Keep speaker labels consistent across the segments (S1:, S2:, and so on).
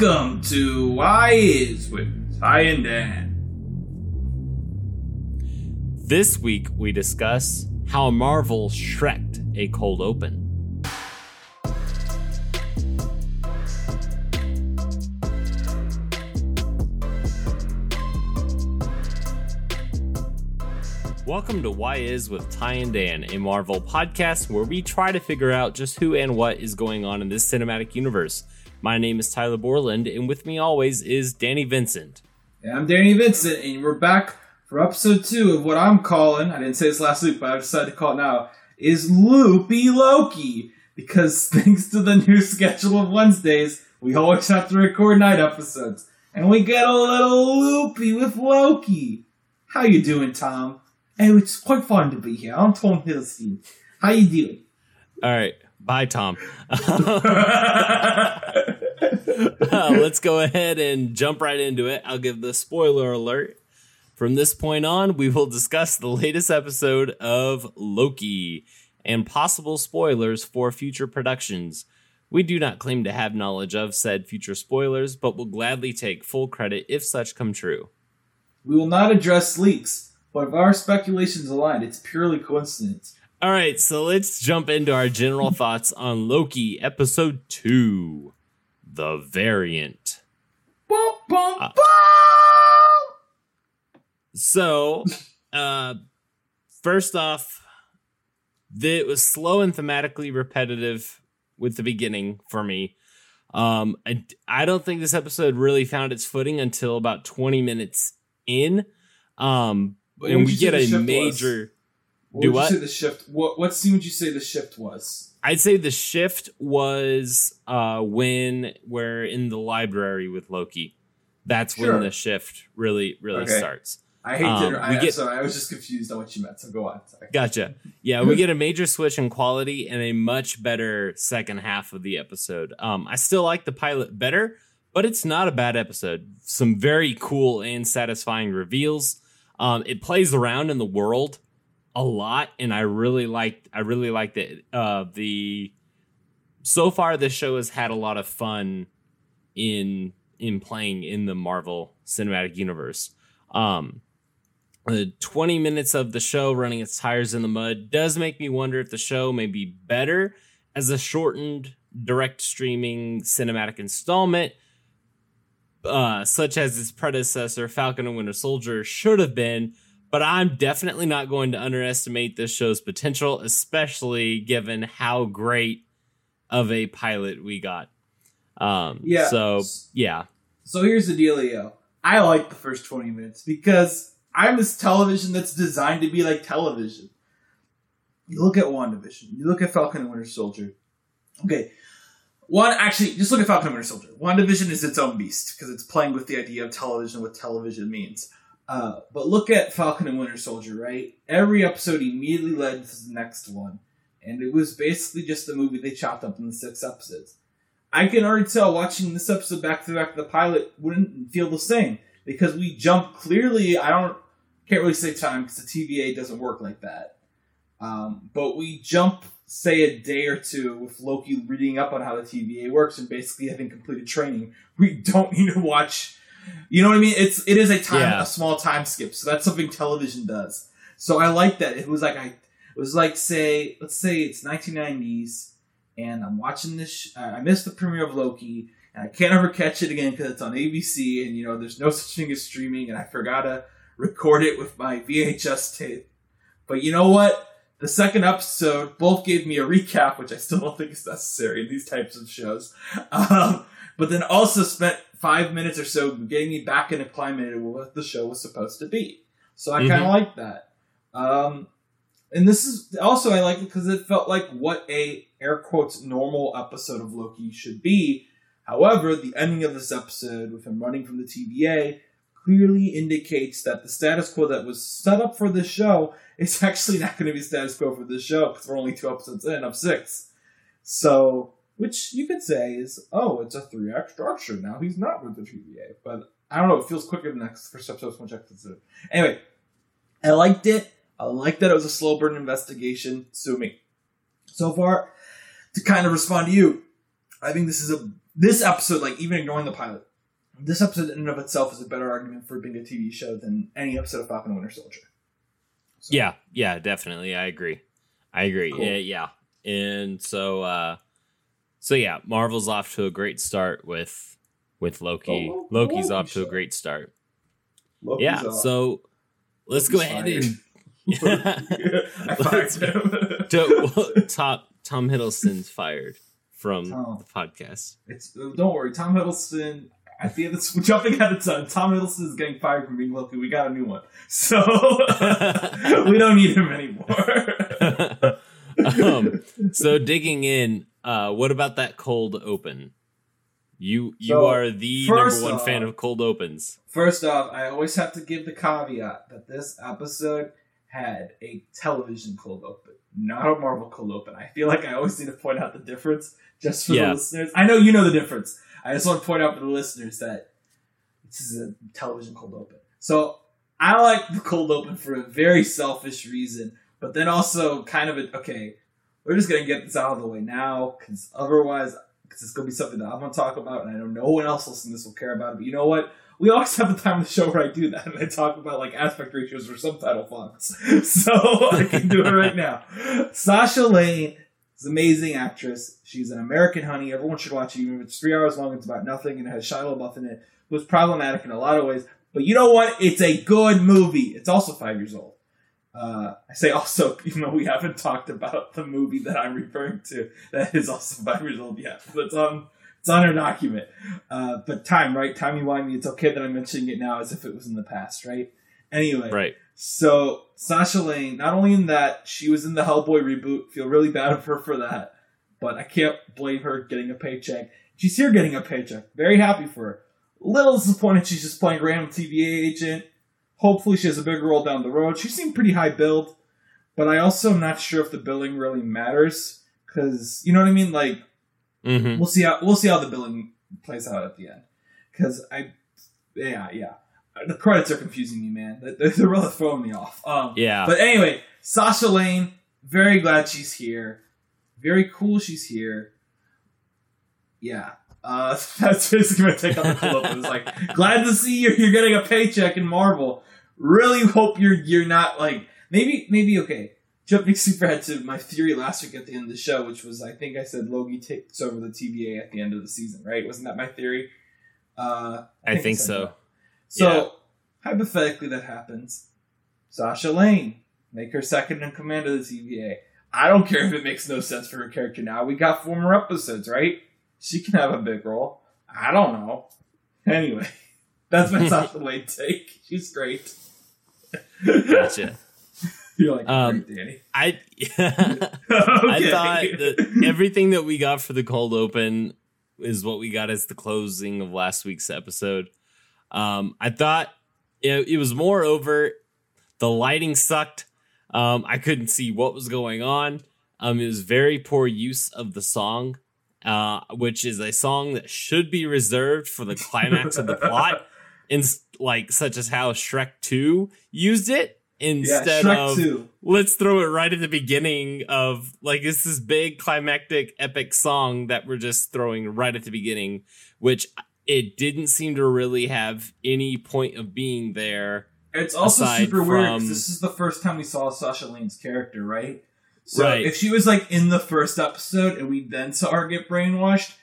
S1: Welcome to Why Is with Ty and Dan.
S2: This week we discuss how Marvel shreked a cold open. Welcome to Why Is with Ty and Dan, a Marvel podcast where we try to figure out just who and what is going on in this cinematic universe. My name is Tyler Borland, and with me always is Danny Vincent.
S1: And I'm Danny Vincent, and we're back for episode two of what I'm calling, I didn't say this last week, but I've decided to call it now, is Loopy Loki. Because thanks to the new schedule of Wednesdays, we always have to record night episodes. And we get a little loopy with Loki. How you doing, Tom? Hey, it's quite fun to be here. I'm Tom Hiddleston. How you doing?
S2: All right. Bye, Tom. Uh, let's go ahead and jump right into it. I'll give the spoiler alert. From this point on, we will discuss the latest episode of Loki and possible spoilers for future productions. We do not claim to have knowledge of said future spoilers, but will gladly take full credit if such come true.
S1: We will not address leaks, but if our speculations align, it's purely coincidence.
S2: All right, so let's jump into our general thoughts on Loki episode 2 The Variant.
S1: Boom, boom,
S2: Uh,
S1: boom!
S2: So, uh, first off, the, it was slow and thematically repetitive with the beginning for me. Um, I, I don't think this episode really found its footing until about 20 minutes in. Um, and we get a
S1: major. was? What
S2: Do
S1: would
S2: what?
S1: you say the shift? What what scene would you say the shift was?
S2: I'd say the shift was uh, when we're in the library with Loki. That's
S1: Sure.
S2: when the shift really, really
S1: Okay.
S2: starts.
S1: I hate
S2: Um,
S1: to. I,
S2: get-
S1: sorry, I was just confused on what you meant. So go on. Sorry.
S2: Gotcha. Yeah, we get a major switch in quality and a much better second half of the episode. Um, I still like the pilot better, but it's not a bad episode. Some very cool and satisfying reveals. Um, it plays around in the world a lot, and I really liked. I really liked it. Uh, the so far this show has had a lot of fun in in playing in the Marvel Cinematic Universe. Um, the 20 minutes of the show running its tires in the mud does make me wonder if the show may be better as a shortened direct streaming cinematic installment uh, such as its predecessor falcon and winter soldier should have been but i'm definitely not going to underestimate this show's potential especially given how great of a pilot we got um
S1: Yeah.
S2: so yeah
S1: So here's the dealio. I like the first 20 minutes because I miss television that's designed to be like television. You look at WandaVision. You look at Falcon and Winter Soldier. Okay. One, actually, just look at Falcon and Winter Soldier. WandaVision is its own beast because it's playing with the idea of television, what television means. Uh, but look at Falcon and Winter Soldier, right? Every episode immediately led to the next one. And it was basically just a movie they chopped up into six episodes. I can already tell watching this episode back to back, the pilot wouldn't feel the same because we jump clearly. I don't can't really say time because the TVA doesn't work like that. Um, but we jump, say, a day or two with Loki reading up on how the TVA works and basically having completed training. We don't need to watch. You know what I mean? It's it is a time
S2: Yeah.
S1: a small time skip, so that's something television does. So I like that. It was like I it was like say let's say it's 1990s and I'm watching this. Sh- I missed the premiere of Loki, and I can't ever catch it again because it's on ABC, and you know there's no such thing as streaming, and I forgot to record it with my VHS tape. But you know what? The second episode both gave me a recap, which I still don't think is necessary in these types of shows. Um, but then also spent five minutes or so getting me back in a climate of what the show was supposed to be. So I kind of like that. Um, and this is also I like it because it felt like what a air quotes normal episode of Loki should be. However, the ending of this episode, with him running from the TVA, clearly indicates that the status quo that was set up for this show is actually not going to be status quo for this show because we're only two episodes in of six. So, which you could say is, oh, it's a three act structure. Now he's not with the TVA, but I don't know. It feels quicker than the next first episode. So much episode. Anyway, I liked it. I liked that it was a slow burn investigation. Sue me. So far, to kind of respond to you, I think this is a this episode, like even ignoring the pilot, this episode in and of itself is a better argument for being a TV show than any episode of Falcon and Winter Soldier. So,
S2: Yeah, yeah, definitely. I agree. I agree.
S1: Cool.
S2: Yeah, yeah. And so uh so yeah, Marvel's off to a great start with with Loki.
S1: Oh,
S2: Loki's
S1: Loki
S2: off to a great start.
S1: Loki's
S2: yeah,
S1: off.
S2: so let's
S1: Loki's
S2: go ahead
S1: fired.
S2: and
S1: I him.
S2: to, well, Tom Tom Hiddleston's fired from
S1: Tom.
S2: the podcast.
S1: It's uh, don't worry, Tom Hiddleston. At the end of this, jumping ahead of time, Tom Hiddleston is getting fired from being Loki. We got a new one, so we don't need him anymore.
S2: um, so digging in, uh, what about that cold open? You you
S1: So,
S2: are the number one fan of cold opens.
S1: First off, I always have to give the caveat that this episode had a television cold open, not a Marvel cold open. I feel like I always need to point out the difference just for
S2: Yeah.
S1: the listeners. I know you know the difference. I just want to point out for the listeners that this is a television cold open. So I like the cold open for a very selfish reason, but then also kind of a, okay, we're just gonna get this out of the way now because otherwise, because it's gonna be something that I'm gonna talk about, and I know no one else listening to this will care about it. But you know what? We always have the time of the show where I do that, and I talk about like aspect ratios or subtitle fonts. So I can do it right now. Sasha Lane is an amazing actress. She's an American honey. Everyone should watch it. Even if it's three hours long, it's about nothing, and it has Shia LaBeouf in it. Was problematic in a lot of ways, but you know what? It's a good movie. It's also five years old. Uh, I say also, even though we haven't talked about the movie that I'm referring to, that is also five result yet. But it's on it's on our document. Uh, but time, right? Timey wimey. It's okay that I'm mentioning it now as if it was in the past, right? Anyway,
S2: Right.
S1: so Sasha Lane, not only in that she was in the Hellboy reboot, feel really bad for her for that, but I can't blame her getting a paycheck. She's here getting a paycheck. Very happy for her. Little disappointed she's just playing random TVA agent. Hopefully she has a big role down the road. She seemed pretty high billed, but I also am not sure if the billing really matters because you know what I mean. Like
S2: hmm
S1: we'll see how we'll see how the billing plays out at the end. Because I, yeah, yeah, the credits are confusing me, man. They're, they're really throwing me off. Um,
S2: Yeah.
S1: but anyway, Sasha Lane, very glad she's here. Very cool she's here. Yeah. Uh, that's basically my take on the clip. It was like, glad to see you. You're getting a paycheck in Marvel. Really hope you're you're not like maybe maybe okay. Jumping super ahead to my theory last week at the end of the show, which was I think I said Loki takes over the TVA at the end of the season, right? Wasn't that my theory? Uh,
S2: I think
S1: said
S2: so.
S1: that. So
S2: Yeah.
S1: hypothetically, that happens. Sasha Lane, make her second in command of the TVA. I don't care if it makes no sense for her character now. We got four more episodes, right? She can have a big role. I don't know. Anyway, that's my Sasha Lane take. She's great.
S2: Gotcha.
S1: You're like,
S2: Um,
S1: Danny.
S2: I
S1: okay.
S2: I thought that everything that we got for the cold open is what we got as the closing of last week's episode. Um, I thought it, it was more over. The lighting sucked. Um, I couldn't see what was going on. Um, it was very poor use of the song, uh, which is a song that should be reserved for the climax of the plot, and like such as how Shrek Two used it instead
S1: Shrek
S2: of
S1: 2.
S2: let's throw it right at the beginning of like it's this big climactic epic song that we're just throwing right at the beginning which it didn't seem to really have any point of being there
S1: It's also super weird
S2: from-
S1: this is the first time we saw Sasha Lane's character, right? So
S2: Right.
S1: if she was like in the first episode and we then saw her get brainwashed,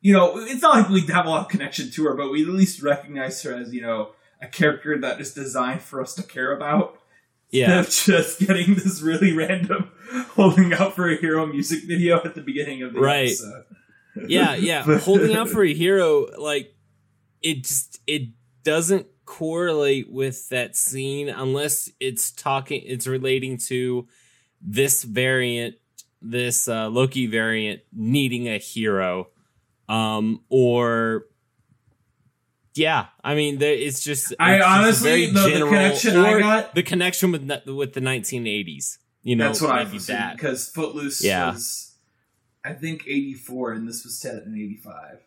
S1: you know, it's not like we'd have a lot of connection to her, but we at least recognize her as, you know, a character that is designed for us to care about.
S2: yeah
S1: of just getting this really random holding out for a hero music video at the beginning of the
S2: Right.
S1: episode.
S2: yeah yeah holding out for a hero like it just it doesn't correlate with that scene unless it's talking it's relating to this variant this uh, loki variant needing a hero um or yeah i mean there, it's just
S1: I
S2: it's just
S1: honestly- the- the connection I got-
S2: the connection with the- with the 1980s you know
S1: That's what I assumed
S2: that
S1: because Footloose
S2: Yeah.
S1: was, I think, eighty four, and this was set in eighty five.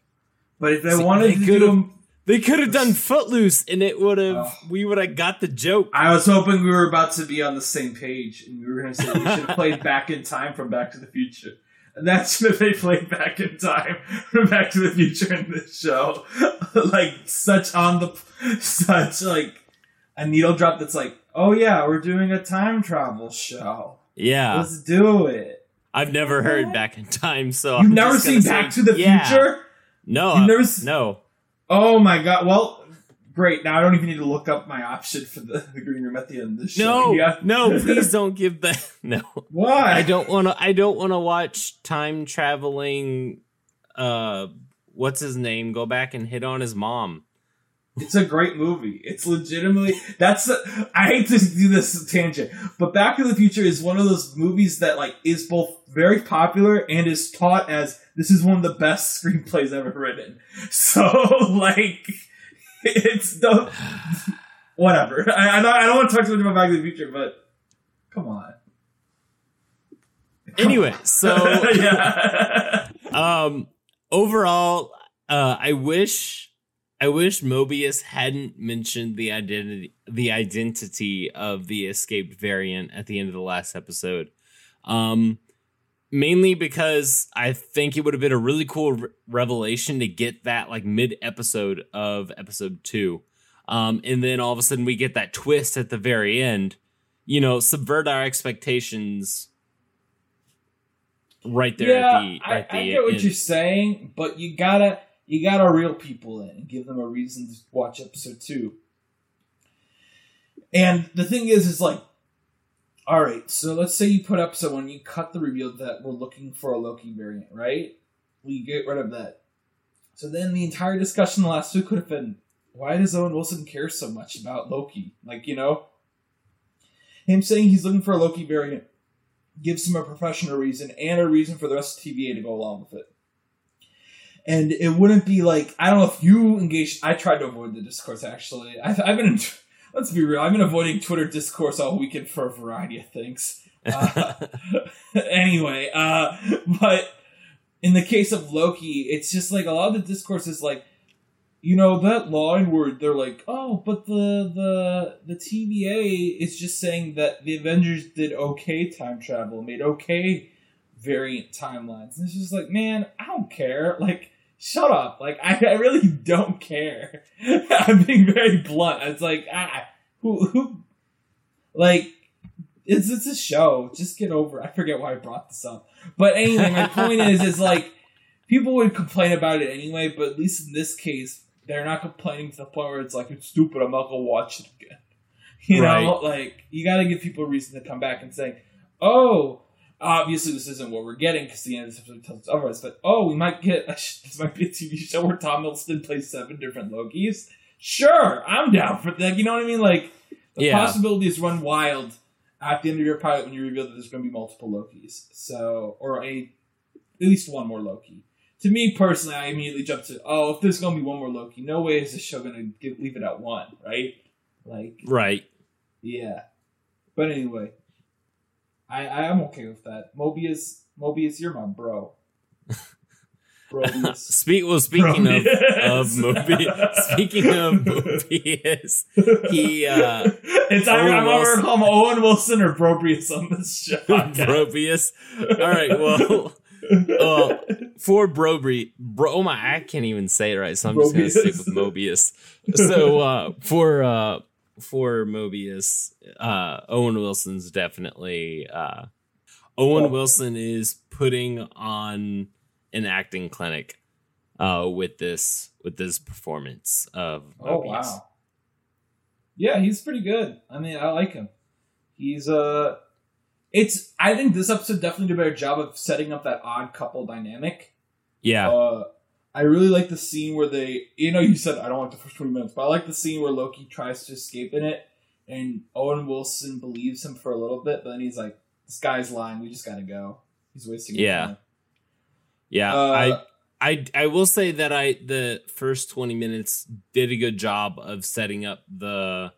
S1: But if they
S2: See,
S1: wanted to do
S2: They could have done Footloose, and it would have.
S1: Oh.
S2: We would have got the joke.
S1: I was hoping we were about to be on the same page, and we were going to say we should have played Back in Time from Back to the Future. And that's what they played back in time from Back to the Future in this show. like such on the such like a needle drop that's like, oh yeah, we're doing a time travel show.
S2: Yeah,
S1: Let's do it.
S2: I've never heard Back in Time, so
S1: You've
S2: I'm
S1: never seen Back
S2: say,
S1: to the
S2: yeah.
S1: Future?
S2: No,
S1: You've never
S2: no.
S1: Oh my god. Well, great. Now I don't even need to look up my option for the, the green room at the end of the show.
S2: No,
S1: Yeah.
S2: no, please don't give that. No,
S1: Why?
S2: I don't want to. I don't want to watch time traveling. Uh, what's his name? Go back and hit on his mom.
S1: It's a great movie. It's legitimately that's. The, I hate to do this tangent, but Back to the Future is one of those movies that like is both very popular and is taught as this is one of the best screenplays ever written. So like, it's the whatever. I, I don't, I don't want to talk too much about Back to the Future, but come on. Come
S2: Anyway,
S1: on.
S2: so
S1: yeah.
S2: um, overall, uh, I wish. I wish Mobius hadn't mentioned the identity the identity of the escaped variant at the end of the last episode. Um mainly because I think it would have been a really cool re- revelation to get that like mid episode of episode 2. Um and then all of a sudden we get that twist at the very end. You know, subvert our expectations right there
S1: yeah,
S2: at the right at the
S1: I, I get what you're saying, but you gotta you gotta reel people in and give them a reason to watch episode two. And the thing is, is like, all right, so let's say you put episode one, you cut the reveal that we're looking for a Loki variant, right? We get rid of that. So then the entire discussion the last week could have been, why does Owen Wilson care so much about Loki? Like, you know, him saying he's looking for a Loki variant gives him a professional reason and a reason for the rest of TVA to go along with it. And it wouldn't be like I don't know if you engaged. I tried to avoid the discourse. Actually, I've, I've been. Let's be real. I've been avoiding Twitter discourse all weekend for a variety of things. Uh, anyway, uh, but in the case of Loki, it's just like a lot of the discourse is like, you know, that line where they're like, "Oh, but the the the TVA is just saying that the Avengers did okay time travel, made okay variant timelines." And it's just like, man, I don't care. Like, shut up. Like, I, I really don't care. I'm being very blunt. It's like, ah, who who, like. It's it's a show. Just get over. it. I forget why I brought this up, but anyway, my point is, is like people would complain about it anyway. But at least in this case, they're not complaining to the point where it's like it's stupid. I'm not gonna watch it again. You know, like you got to give people a reason to come back and say, "Oh, obviously this isn't what we're getting because the end of this episode tells us otherwise." But oh, we might get this might be a TV show where Tom Hiddleston plays seven different Lokis. Sure, I'm down for that. You know what I mean? Like the
S2: Yeah.
S1: possibilities run wild at the end of your pilot when you reveal that there's going to be multiple Lokis. So, or a at least one more Loki. To me personally, I immediately jump to, oh, if there's going to be one more Loki, no way is this show going to leave it at one, right? Like,
S2: right.
S1: yeah. But anyway, I I am okay with that. Mobius, Mobius, you're my bro. Brobius.
S2: Speak well speaking of of Mobius speaking of Mobius, he uh
S1: it's
S2: Owen
S1: I'm
S2: Wilson.
S1: call him Owen Wilson or Brobius on this show.
S2: Brobius. All right, well uh, for Brobry, bro, oh my, I can't even say it right, so I'm just gonna stick with Mobius. So uh, for uh, for Mobius, uh, Owen Wilson's definitely uh, Owen
S1: Oh.
S2: Wilson is putting on an acting clinic uh, with this with this performance of
S1: Oh
S2: Mobius.
S1: wow. Yeah, he's pretty good. I mean, I like him. He's uh it's I think this episode definitely did a better job of setting up that odd couple dynamic.
S2: Yeah,
S1: Uh I really like the scene where they you know, you said I don't like the first twenty minutes, but I like the scene where Loki tries to escape in it and Owen Wilson believes him for a little bit, but then he's like, This guy's lying, we just gotta go. He's wasting
S2: Yeah.
S1: time.
S2: yeah.
S1: Uh,
S2: I I I will say that I the first 20 minutes did a good job of setting up the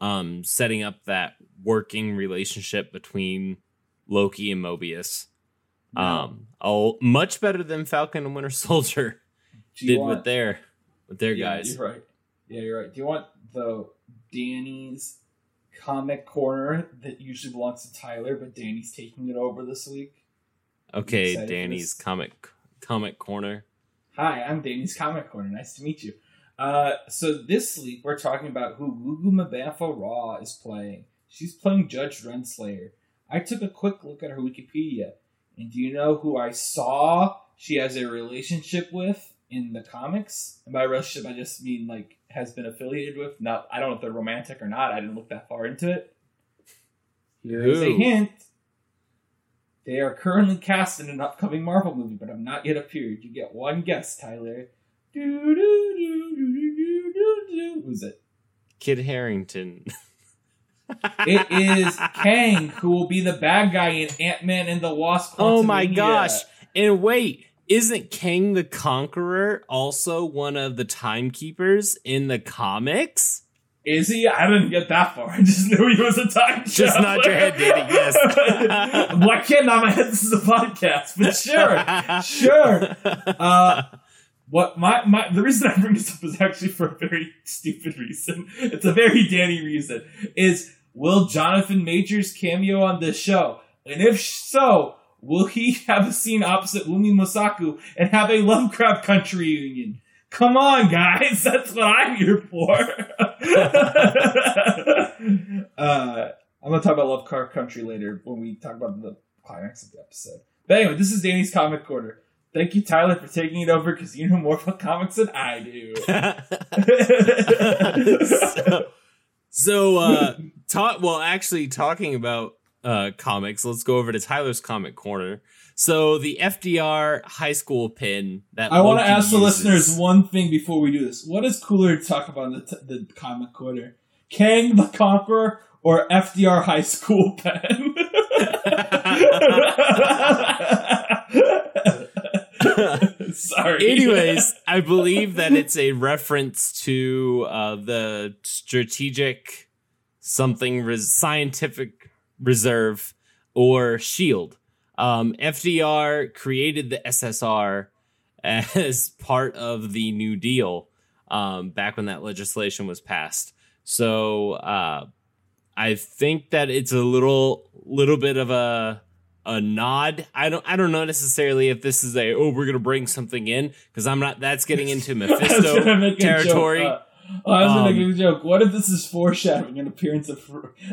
S2: um setting up that working relationship between Loki and Mobius. Um oh much better than Falcon and Winter Soldier did
S1: want-
S2: with their with their
S1: Yeah,
S2: guys.
S1: You're right. Yeah, you're right. Do you want the Danny's comic corner that usually belongs to Tyler, but Danny's taking it over this week?
S2: Okay, Danny's comic comic corner.
S1: Hi, I'm Danny's Comic Corner. Nice to meet you. Uh, so this week we're talking about who Gugu Mbatha Raw is playing. She's playing Judge Renslayer. I took a quick look at her Wikipedia, and do you know who I saw she has a relationship with in the comics? And by relationship, I just mean like has been affiliated with. Not, I don't know if they're romantic or not. I didn't look that far into it. Here is a hint. They are currently cast in an upcoming Marvel movie, but have not yet appeared. You get one guess, Tyler. Do, do, do, do, do, do, do. Who's it?
S2: Kit Harington.
S1: It is Kang, who will be the bad guy in Ant Man and the Wasp.
S2: Oh my gosh. And wait, isn't Kang the Conqueror also one of the timekeepers in the comics?
S1: Is he? I didn't get that far. I just knew he was a time
S2: Just
S1: traveler.
S2: nod your head, Danny, yes.
S1: I can't nod my head. This is a podcast, but sure. Sure. Uh, what my, my the reason I bring this up is actually for a very stupid reason. It's a very Danny reason. Is will Jonathan Majors cameo on this show? And if so, will he have a scene opposite Wunmi Mosaku and have a Lovecraft Country reunion? Come on, guys, that's what I'm here for. uh, I'm gonna talk about Lovecraft Country later when we talk about the climax of the episode. But anyway, this is Danny's comic Corner. Thank you, Tyler, for taking it over because you know more about comics than I do.
S2: so, so uh talk well actually talking about uh comics let's go over to tyler's comic corner so the fdr high school pin that
S1: I want to
S2: Loki
S1: ask the listeners one thing before we do this. What is cooler to talk about in the, t- the comic corner? Kang the Conqueror or FDR High School Pen? Sorry.
S2: anyways i believe that it's a reference to uh the strategic something res- scientific reserve or shield um fdr created the ssr as part of the new deal um back when that legislation was passed so uh i think that it's a little little bit of a a nod. I don't I don't know necessarily if this is a oh we're gonna bring something in because I'm not that's getting into
S1: gonna
S2: Mephisto territory.
S1: Uh, I was gonna
S2: Um,
S1: make a joke. What if this is foreshadowing an appearance of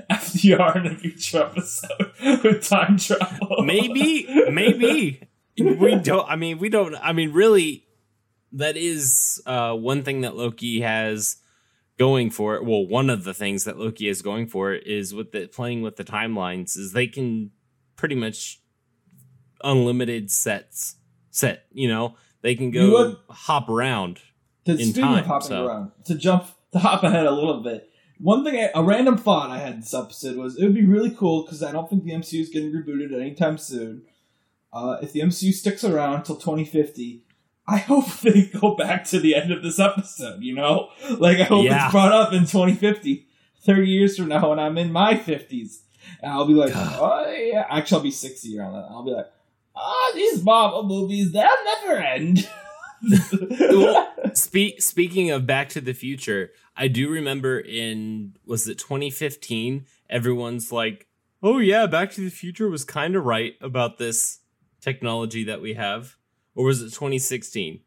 S1: FDR in a future episode with time travel?
S2: maybe maybe we don't. I mean we don't. I mean really, that is uh, one thing that Loki has going for it. Well, one of the things that Loki is going for is with the playing with the timelines is they can pretty much unlimited sets set. You know they can go
S1: would-
S2: hop around.
S1: to,
S2: in time,
S1: of hopping
S2: so.
S1: around, to jump, to hop ahead a little bit. One thing, I, a random thought I had this episode was it would be really cool because I don't think the MCU is getting rebooted anytime soon. Uh, if the MCU sticks around until 2050, I hope they go back to the end of this episode. You know, like I hope
S2: Yeah.
S1: it's brought up in 2050, 30 years from now, when I'm in my 50s, and I'll be like, oh yeah, actually I'll be 60 around that. I'll be like, oh, these Marvel movies, they'll never end.
S2: Well, Spe- speaking of Back to the Future, I do remember in was it 2015? Everyone's like, "Oh yeah, Back to the Future was kind of right about this technology that we have," or was it 2016?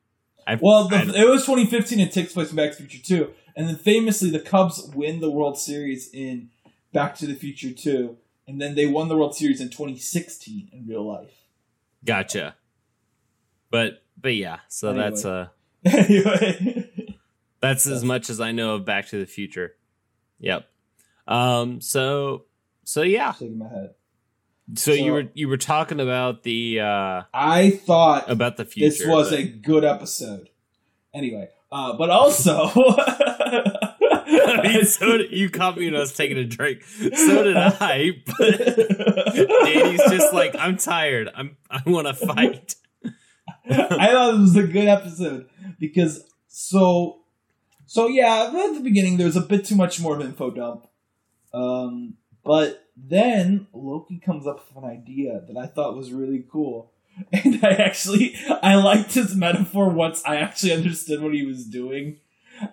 S2: I,
S1: Well, the, it was 2015. It takes place in Back to the Future 2. And then famously, the Cubs win the World Series in Back to the Future 2. And then they won the World Series in 2016 in real life.
S2: gotcha. But but yeah, so
S1: Anyway.
S2: that's uh
S1: anyway.
S2: that's as much as I know of Back to the Future. Yep. Um. So so yeah.
S1: Shaking my head.
S2: So, you were you were talking about the uh
S1: I thought
S2: about the future.
S1: this was
S2: but-
S1: a good episode. Anyway, uh, but also.
S2: I mean, so did, you caught me when I was taking a drink. So did I. But Danny's just like, I'm tired. I'm I want to fight.
S1: I thought it was a good episode because so so yeah at the beginning there was a bit too much more of info dump um but then Loki comes up with an idea that I thought was really cool and I actually I liked his metaphor once I actually understood what he was doing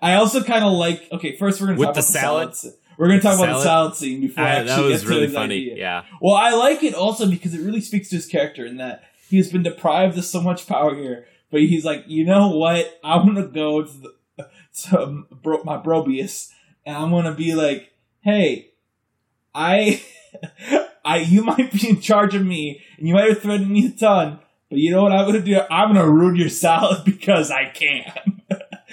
S1: I also kind of like okay first we're gonna
S2: With
S1: talk
S2: the
S1: about
S2: salad?
S1: the salad scene. we're gonna talk
S2: The
S1: about the salad scene before I
S2: I-
S1: actually
S2: that was
S1: get to
S2: really
S1: his
S2: funny.
S1: idea.
S2: Yeah.
S1: Well, I like it also because it really speaks to his character in that He's been deprived of so much power here, but he's like, you know what? I'm gonna go to, the, to bro, my Brobius, and I'm gonna be like, hey, I, I, you might be in charge of me, and you might have threatened me a ton, but you know what I'm gonna do? I'm gonna ruin your salad because I can.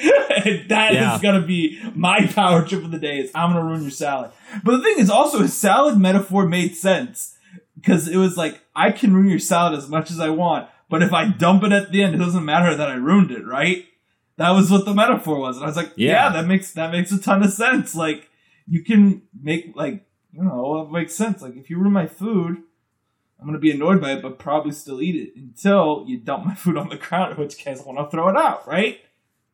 S1: that
S2: Yeah.
S1: is gonna be my power trip of the day. Is I'm gonna ruin your salad. But the thing is, also his salad metaphor made sense because it was like I can ruin your salad as much as I want, but if I dump it at the end, it doesn't matter that I ruined it, right? That was what the metaphor was, and I was like, yeah,
S2: Yeah.
S1: that makes that makes a ton of sense. Like you can make like you know it makes sense. Like if you ruin my food. I'm gonna be annoyed by it, but probably still eat it until you dump my food on the ground, in which case I want to throw it out, right?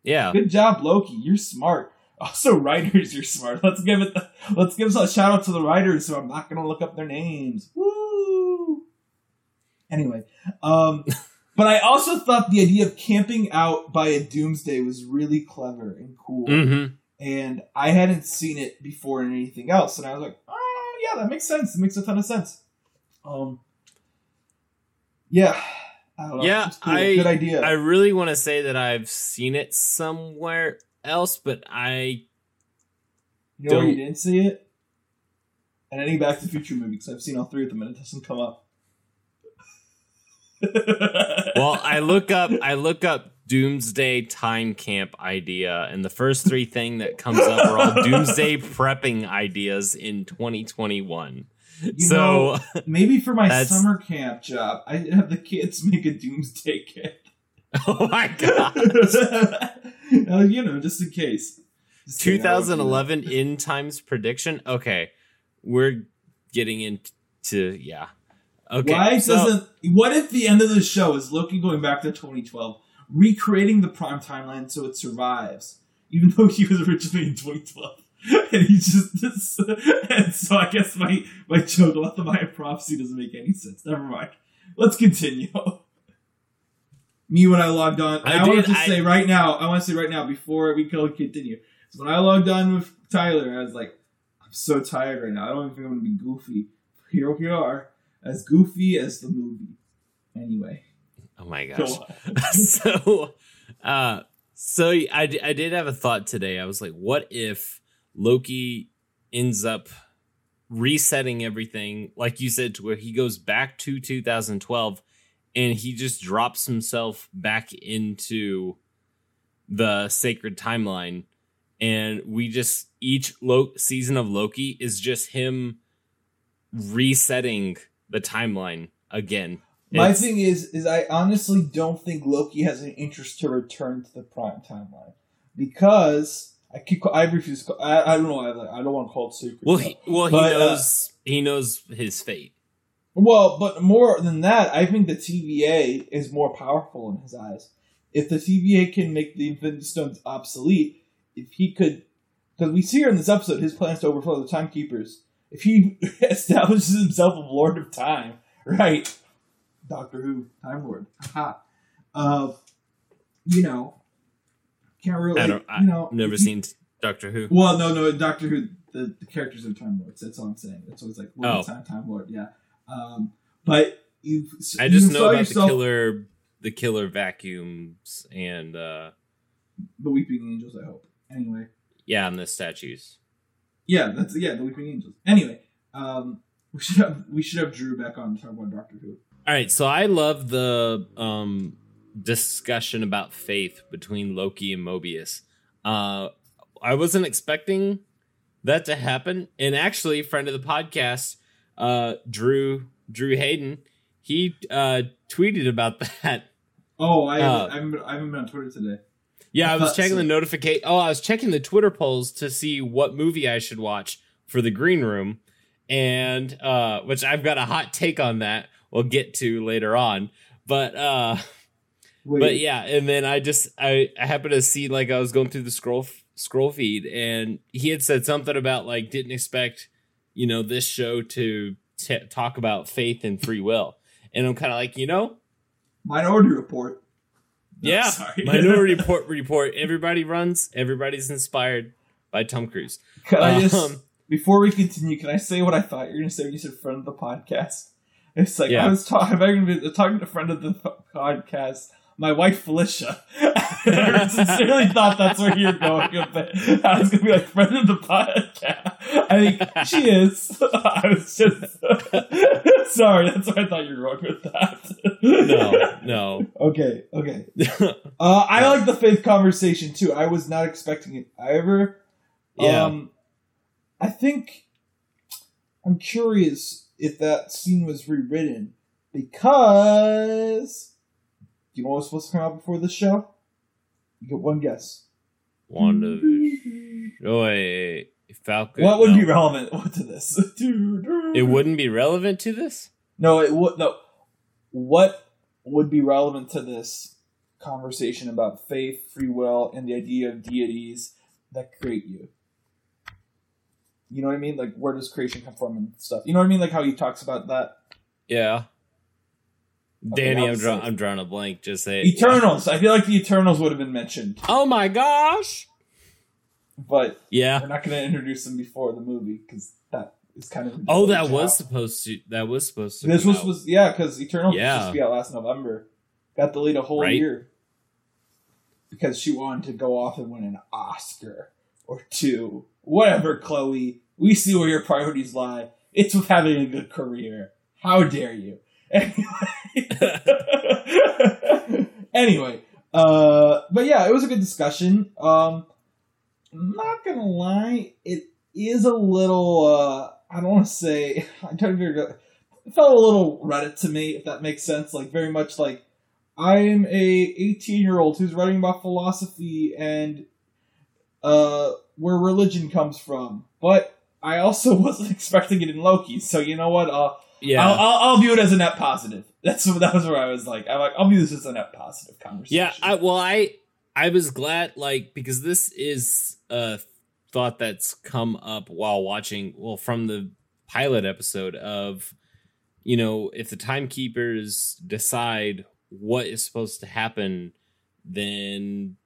S2: Yeah.
S1: Good job, Loki. You're smart. Also, writers, you're smart. Let's give it. The, let's give a shout out to the writers. So I'm not gonna look up their names. Woo! Anyway, um, but I also thought the idea of camping out by a doomsday was really clever and cool,
S2: Mm-hmm.
S1: and I hadn't seen it before in anything else, and I was like, oh yeah, that makes sense. It makes a ton of sense. Um, yeah. I don't.
S2: Yeah. I-
S1: good idea.
S2: I really want to say that I've seen it somewhere else, but I
S1: You know where you
S2: Don't-
S1: didn't see it? And any Back to the Future movie, because I've seen all three of them and it doesn't come up.
S2: well, I look up I look up doomsday time camp idea and the first three thing that comes up are all doomsday prepping ideas in 2021.
S1: You
S2: so
S1: know, maybe for my summer camp job, I have the kids make a Doomsday kit.
S2: oh my god.
S1: uh, you know, just in case. Just kidding, I won't do that.
S2: 2011 end times prediction. Okay. We're getting into yeah. Okay.
S1: Why
S2: so-
S1: doesn't? What if the end of the show is Loki going back to 2012, recreating the prime timeline so it survives, even though he was originally in 2012, and he just. This, and so I guess my my joke about the Maya prophecy doesn't make any sense. Never mind. Let's continue. Me when I logged on,
S2: I
S1: I, want to
S2: I-
S1: say right now. I want to say right now before we go continue. So when I logged on with Tyler, I was like, I'm so tired right now. I don't even think I'm gonna be goofy. Here we are as goofy as the movie. Anyway,
S2: Oh my gosh. so uh so I, I did have a thought today i was like what if loki ends up resetting everything like you said to where he goes back to 2012 and he just drops himself back into the sacred timeline. And we just each Lo- season of loki is just him resetting the timeline again.
S1: My
S2: It's-
S1: thing is, is I honestly don't think Loki has an interest to return to the prime timeline because I keep I refuse. To call, I, I don't know. I, I don't want to call it secret.
S2: Well, he well he
S1: But, uh,
S2: knows he knows his fate.
S1: Well, but more than that, I think the TVA is more powerful in his eyes. If the TVA can make the Infinity Stones obsolete, if he could, because we see here in this episode his plans to overthrow the Timekeepers. If he establishes himself a Lord of Time, right? Doctor Who, Time Lord, ha. Uh, you know, can't really,
S2: I don't.
S1: You know,
S2: have never seen Doctor Who.
S1: well, no, no, Doctor Who. The, the characters are Time Lords. That's all I'm saying. That's always like Lord
S2: Oh.
S1: Time, Time Lord. Yeah. Um, but you.
S2: I just
S1: you
S2: know about
S1: yourself-
S2: the killer, the killer vacuums, and uh
S1: the Weeping Angels. I hope. Anyway,
S2: yeah, and the statues.
S1: yeah, that's yeah, the Weeping Angels. Anyway, um, we should have we should have Drew back on to talk about Doctor Who.
S2: All right, so I love the um discussion about faith between Loki and Mobius. Uh I wasn't expecting that to happen, and actually, friend of the podcast, uh, Drew Drew Hayden, he uh tweeted about that
S1: Oh, I haven't,
S2: Uh,
S1: I, haven't been, I haven't been on Twitter today.
S2: Yeah, I was checking
S1: so.
S2: the notification. Oh, I was checking the Twitter polls to see what movie I should watch for the Green Room, and uh, which I've got a hot take on that. We'll get to later on, but uh,
S1: Wait,
S2: but yeah, and then I just I, I happened to see like I was going through the scroll scroll feed, and he had said something about like didn't expect you know this show to t- talk about faith and free will, and I'm kind of like you know
S1: Minority Report. No,
S2: yeah. Minority Report report. Everybody runs. Everybody's inspired by Tom Cruise.
S1: Can I just
S2: Um,
S1: before we continue? Can I say what I thought you were going to say when you said friend of the podcast? It's like
S2: Yeah.
S1: I was talking, talking to a friend of the podcast, my wife Felicia. I sincerely thought that's where you're going with it. I was gonna be like friend of the podcast. I think she is. I was just sorry. That's why I thought you were going with that.
S2: No, no.
S1: Okay. Okay. Uh, I like the faith conversation too. I was not expecting it either.
S2: Yeah.
S1: Um, I think I'm curious if that scene was rewritten because you know what was supposed to come out before the show? You get one guess.
S2: WandaVision. Oh, wait, Falcon.
S1: What would
S2: no.
S1: be relevant to this?
S2: It wouldn't be relevant to this.
S1: No, it would no. What would be relevant to this conversation about faith, free will, and the idea of deities that create you? You know what I mean? Like, where does creation come from and stuff? You know what I mean? Like how he talks about that.
S2: Yeah.
S1: Okay,
S2: Danny, I'm,
S1: was.
S2: I'm drawing a blank. Just say
S1: Eternals. I feel like the Eternals would have been mentioned,
S2: Oh my gosh.
S1: but
S2: Yeah.
S1: we're not going to introduce them before the movie because that is kind of.
S2: Oh, that was
S1: job.
S2: supposed to. That was supposed to.
S1: This was
S2: out.
S1: was yeah because Eternals was supposed to be out last November. Got delayed a whole
S2: Right.
S1: year because she wanted to go off and win an Oscar or two. Whatever, Chloe. We see where your priorities lie. It's with having a good career. How dare you? Anyway, uh, but yeah, it was a good discussion. Um, I'm not gonna lie, it is a little. Uh, I don't want to say. I'm trying to figure. It felt a little Reddit to me, if that makes sense. Like very much like I'm a 18 year old who's writing about philosophy and uh, where religion comes from, but I also wasn't expecting it in Loki. So you know what? Uh,
S2: yeah.
S1: I'll, I'll, I'll view it as a net positive. That's that was where I was like, I'm like, I'll view this as a net positive conversation.
S2: Yeah, I well I I was glad like because this is a thought that's come up while watching well from the pilot episode of you know if the timekeepers decide what is supposed to happen then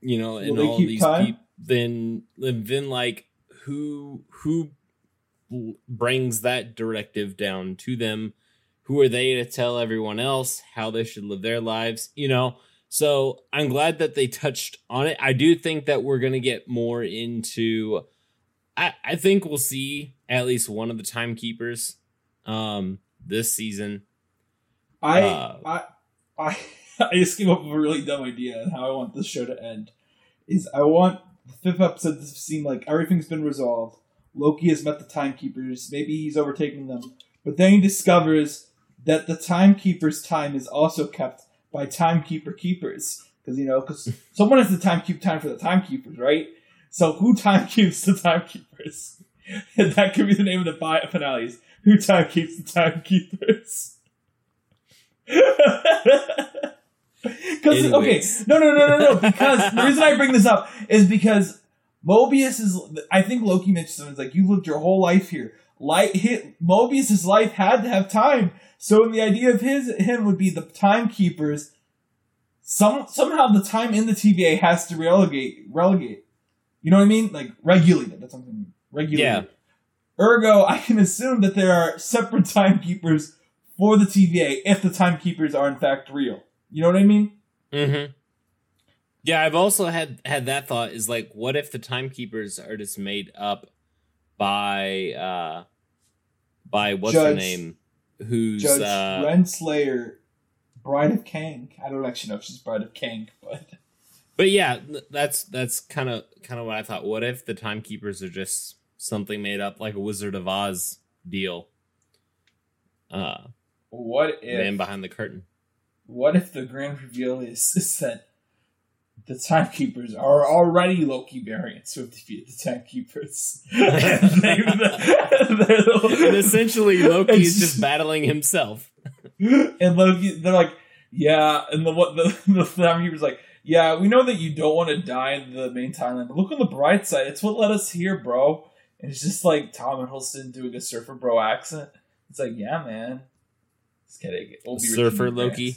S2: you know and all these people then then like who who brings that directive down to them who are they to tell everyone else how they should live their lives you know so i'm glad that they touched on it i do think that we're gonna get more into i i think we'll see at least one of the timekeepers um this season
S1: I,
S2: Uh,
S1: I, I, I just came up with a really dumb idea on how I want this show to end. Is I want the fifth episode to seem like everything's been resolved. Loki has met the timekeepers. Maybe he's overtaken them, but then he discovers that the timekeepers' time is also kept by timekeeper keepers. Because you know, because someone has to time keep time for the timekeepers, right? So who time keeps the timekeepers? And that could be the name of the fi- finales. Who time keeps the timekeepers? Because okay, no, no, no, no, no. Because the reason I bring this up is because Mobius is. I think Loki mentioned something it's like you lived your whole life here. Light hit Mobius's life had to have time. So the idea of his him would be the timekeepers. Some somehow the time in the TVA has to relegate relegate. You know what I mean? Like regulate it. That's something regulate.
S2: Yeah.
S1: Ergo, I can assume that there are separate timekeepers for the TVA if the timekeepers are in fact real. You know what I mean?
S2: Mm-hmm. Yeah, I've also had had that thought is like, what if the timekeepers are just made up by uh by what's her
S1: Judge-
S2: name? Who's
S1: Judge
S2: uh
S1: Renslayer, Bride of Kang. I don't actually know if she's Bride of Kang, but
S2: but yeah, that's that's kind of kind of what I thought. What if the timekeepers are just something made up like a Wizard of Oz deal? Uh
S1: what if
S2: man behind the curtain.
S1: what if the grand reveal is, is that the timekeepers are already Loki variants who have defeated the timekeepers? And they- they're-
S2: and essentially Loki is just battling himself.
S1: and Loki, they're like, yeah, and the what the the timekeeper's like, yeah, we know that you don't want to die in the main timeline, but look on the bright side. It's what let us here, bro. And it's just like Tom and Hiddleston doing a surfer bro accent. It's like, yeah, man. Just kidding. We'll be
S2: Surfer Loki.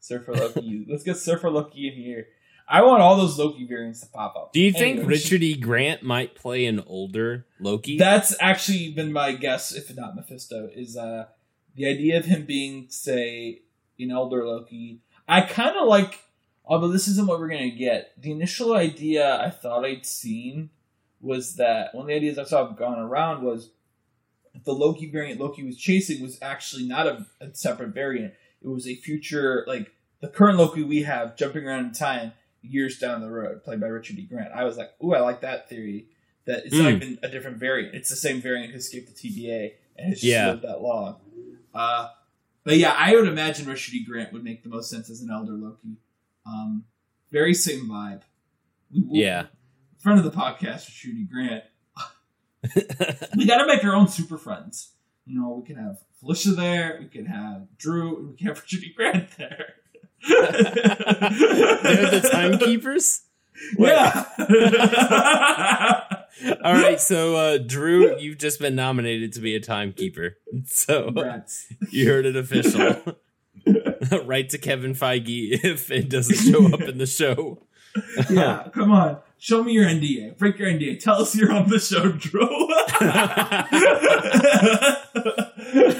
S1: Surfer Loki. Let's get Surfer Loki in here. I want all those Loki variants to pop up.
S2: Do you think Richard E. Grant might play an older Loki?
S1: That's actually been my guess, if not Mephisto, is uh the idea of him being, say, an elder Loki. I kind of like, although this isn't what we're gonna get. The initial idea I thought I'd seen was that one of the ideas I saw gone around was the Loki variant Loki was chasing was actually not a, a separate variant. It was a future, like the current Loki we have jumping around in time years down the road, played by Richard E. Grant. I was like, ooh, I like that theory. That it's not
S2: Mm.
S1: even a different variant. It's the same variant who escaped the TVA and has just
S2: Yeah.
S1: lived that long. Uh, but yeah, I would imagine Richard E. Grant would make the most sense as an elder Loki. Um, very same vibe. We, we-
S2: yeah.
S1: Friend of the podcast, Richard E. Grant. We got to make our own super friends. You know, we can have Felicia there. We can have Drew. and We can have Richard E. Grant there.
S2: They're the timekeepers. Wait.
S1: Yeah.
S2: All right, so uh, Drew, you've just been nominated to be a timekeeper. So
S1: Congrats.
S2: you heard it official. Write to Kevin Feige if it doesn't show up in the show.
S1: Yeah, come on. Show me your NDA. Break your NDA. Tell us you're on the show, Drew.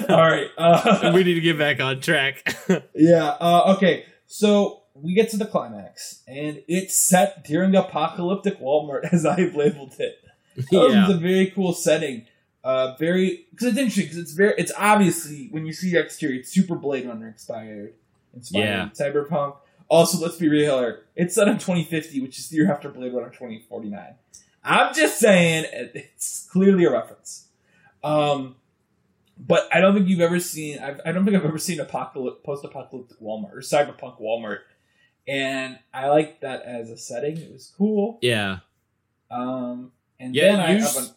S1: All right. Uh,
S2: we need to get back on track.
S1: yeah. Uh, okay. So we get to the climax, and it's set during apocalyptic Walmart, as I've labeled it. That was a very cool setting. Uh, very because it's interesting because it's very it's obviously when you see the exterior, it's super Blade Runner inspired. Inspired
S2: Yeah.
S1: Cyberpunk. Also, let's be real here. It's set in 2050, which is the year after Blade Runner 2049. I'm just saying it's clearly a reference. Um, but I don't think you've ever seen. I've, I don't think I've ever seen apocalyptic, post-apocalyptic Walmart or cyberpunk Walmart, and I like that as a setting. It was cool.
S2: Yeah.
S1: Um, and
S2: Yeah,
S1: then I have a,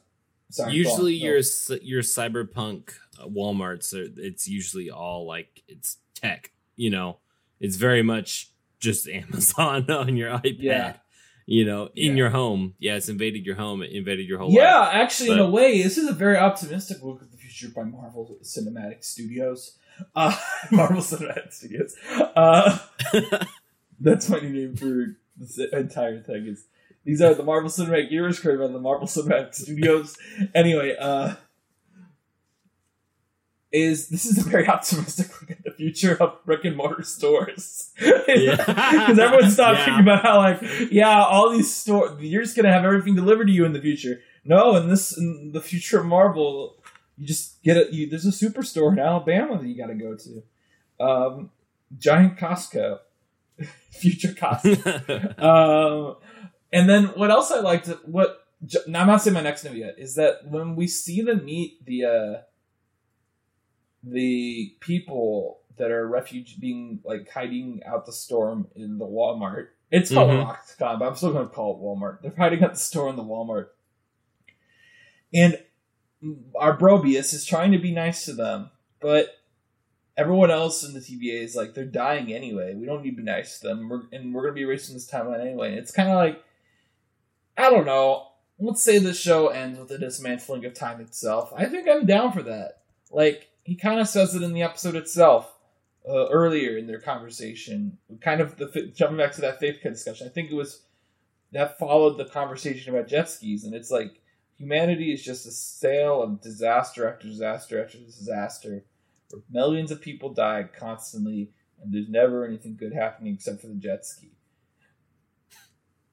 S1: sorry,
S2: usually your c- your cyberpunk uh, WalMarts are it's usually all like it's tech, you know. It's very much just Amazon on your iPad.
S1: Yeah.
S2: You know, in
S1: Yeah.
S2: your home. Yeah, it's invaded your home, it invaded your whole life.
S1: Yeah, actually, in a way, this is a very optimistic look at the by Marvel Cinematic Studios. Uh, Marvel Cinematic Studios. Uh, that's my new name for this entire thing. Is these are the Marvel Cinematic Universe created by the Marvel Cinematic Studios. Anyway, uh, is this is a very optimistic look at the future of brick and mortar stores.
S2: Yeah.
S1: Because everyone's talking
S2: Yeah.
S1: about how like, yeah, all these stores, you're just gonna have everything delivered to you in the future. No, in this, in the future of Marvel, you just get it. You, there's a superstore in Alabama that you got to go to. Um, giant Costco, future Costco. um, and then what else I liked? What now I'm not saying my next note yet is that when we see them meet the uh, the people that are refuge being like hiding out the storm in the Walmart. It's called
S2: Mhm.
S1: Roxxon, but I'm still going to call it Walmart. They're hiding out the store in the Walmart, and our Brobius is trying to be nice to them, but everyone else in the TVA is like they're dying anyway. We don't need to be nice to them, we're, and we're going to be erasing this timeline anyway. It's kind of like I don't know. Let's say the show ends with the dismantling of time itself. I think I'm down for that. Like he kind of says it in the episode itself uh, earlier in their conversation. Kind of the jumping back to that faith discussion. I think it was that followed the conversation about jet skis, and it's like humanity is just a sail of disaster after disaster after disaster, where millions of people die constantly, and there's never anything good happening except for the jet ski.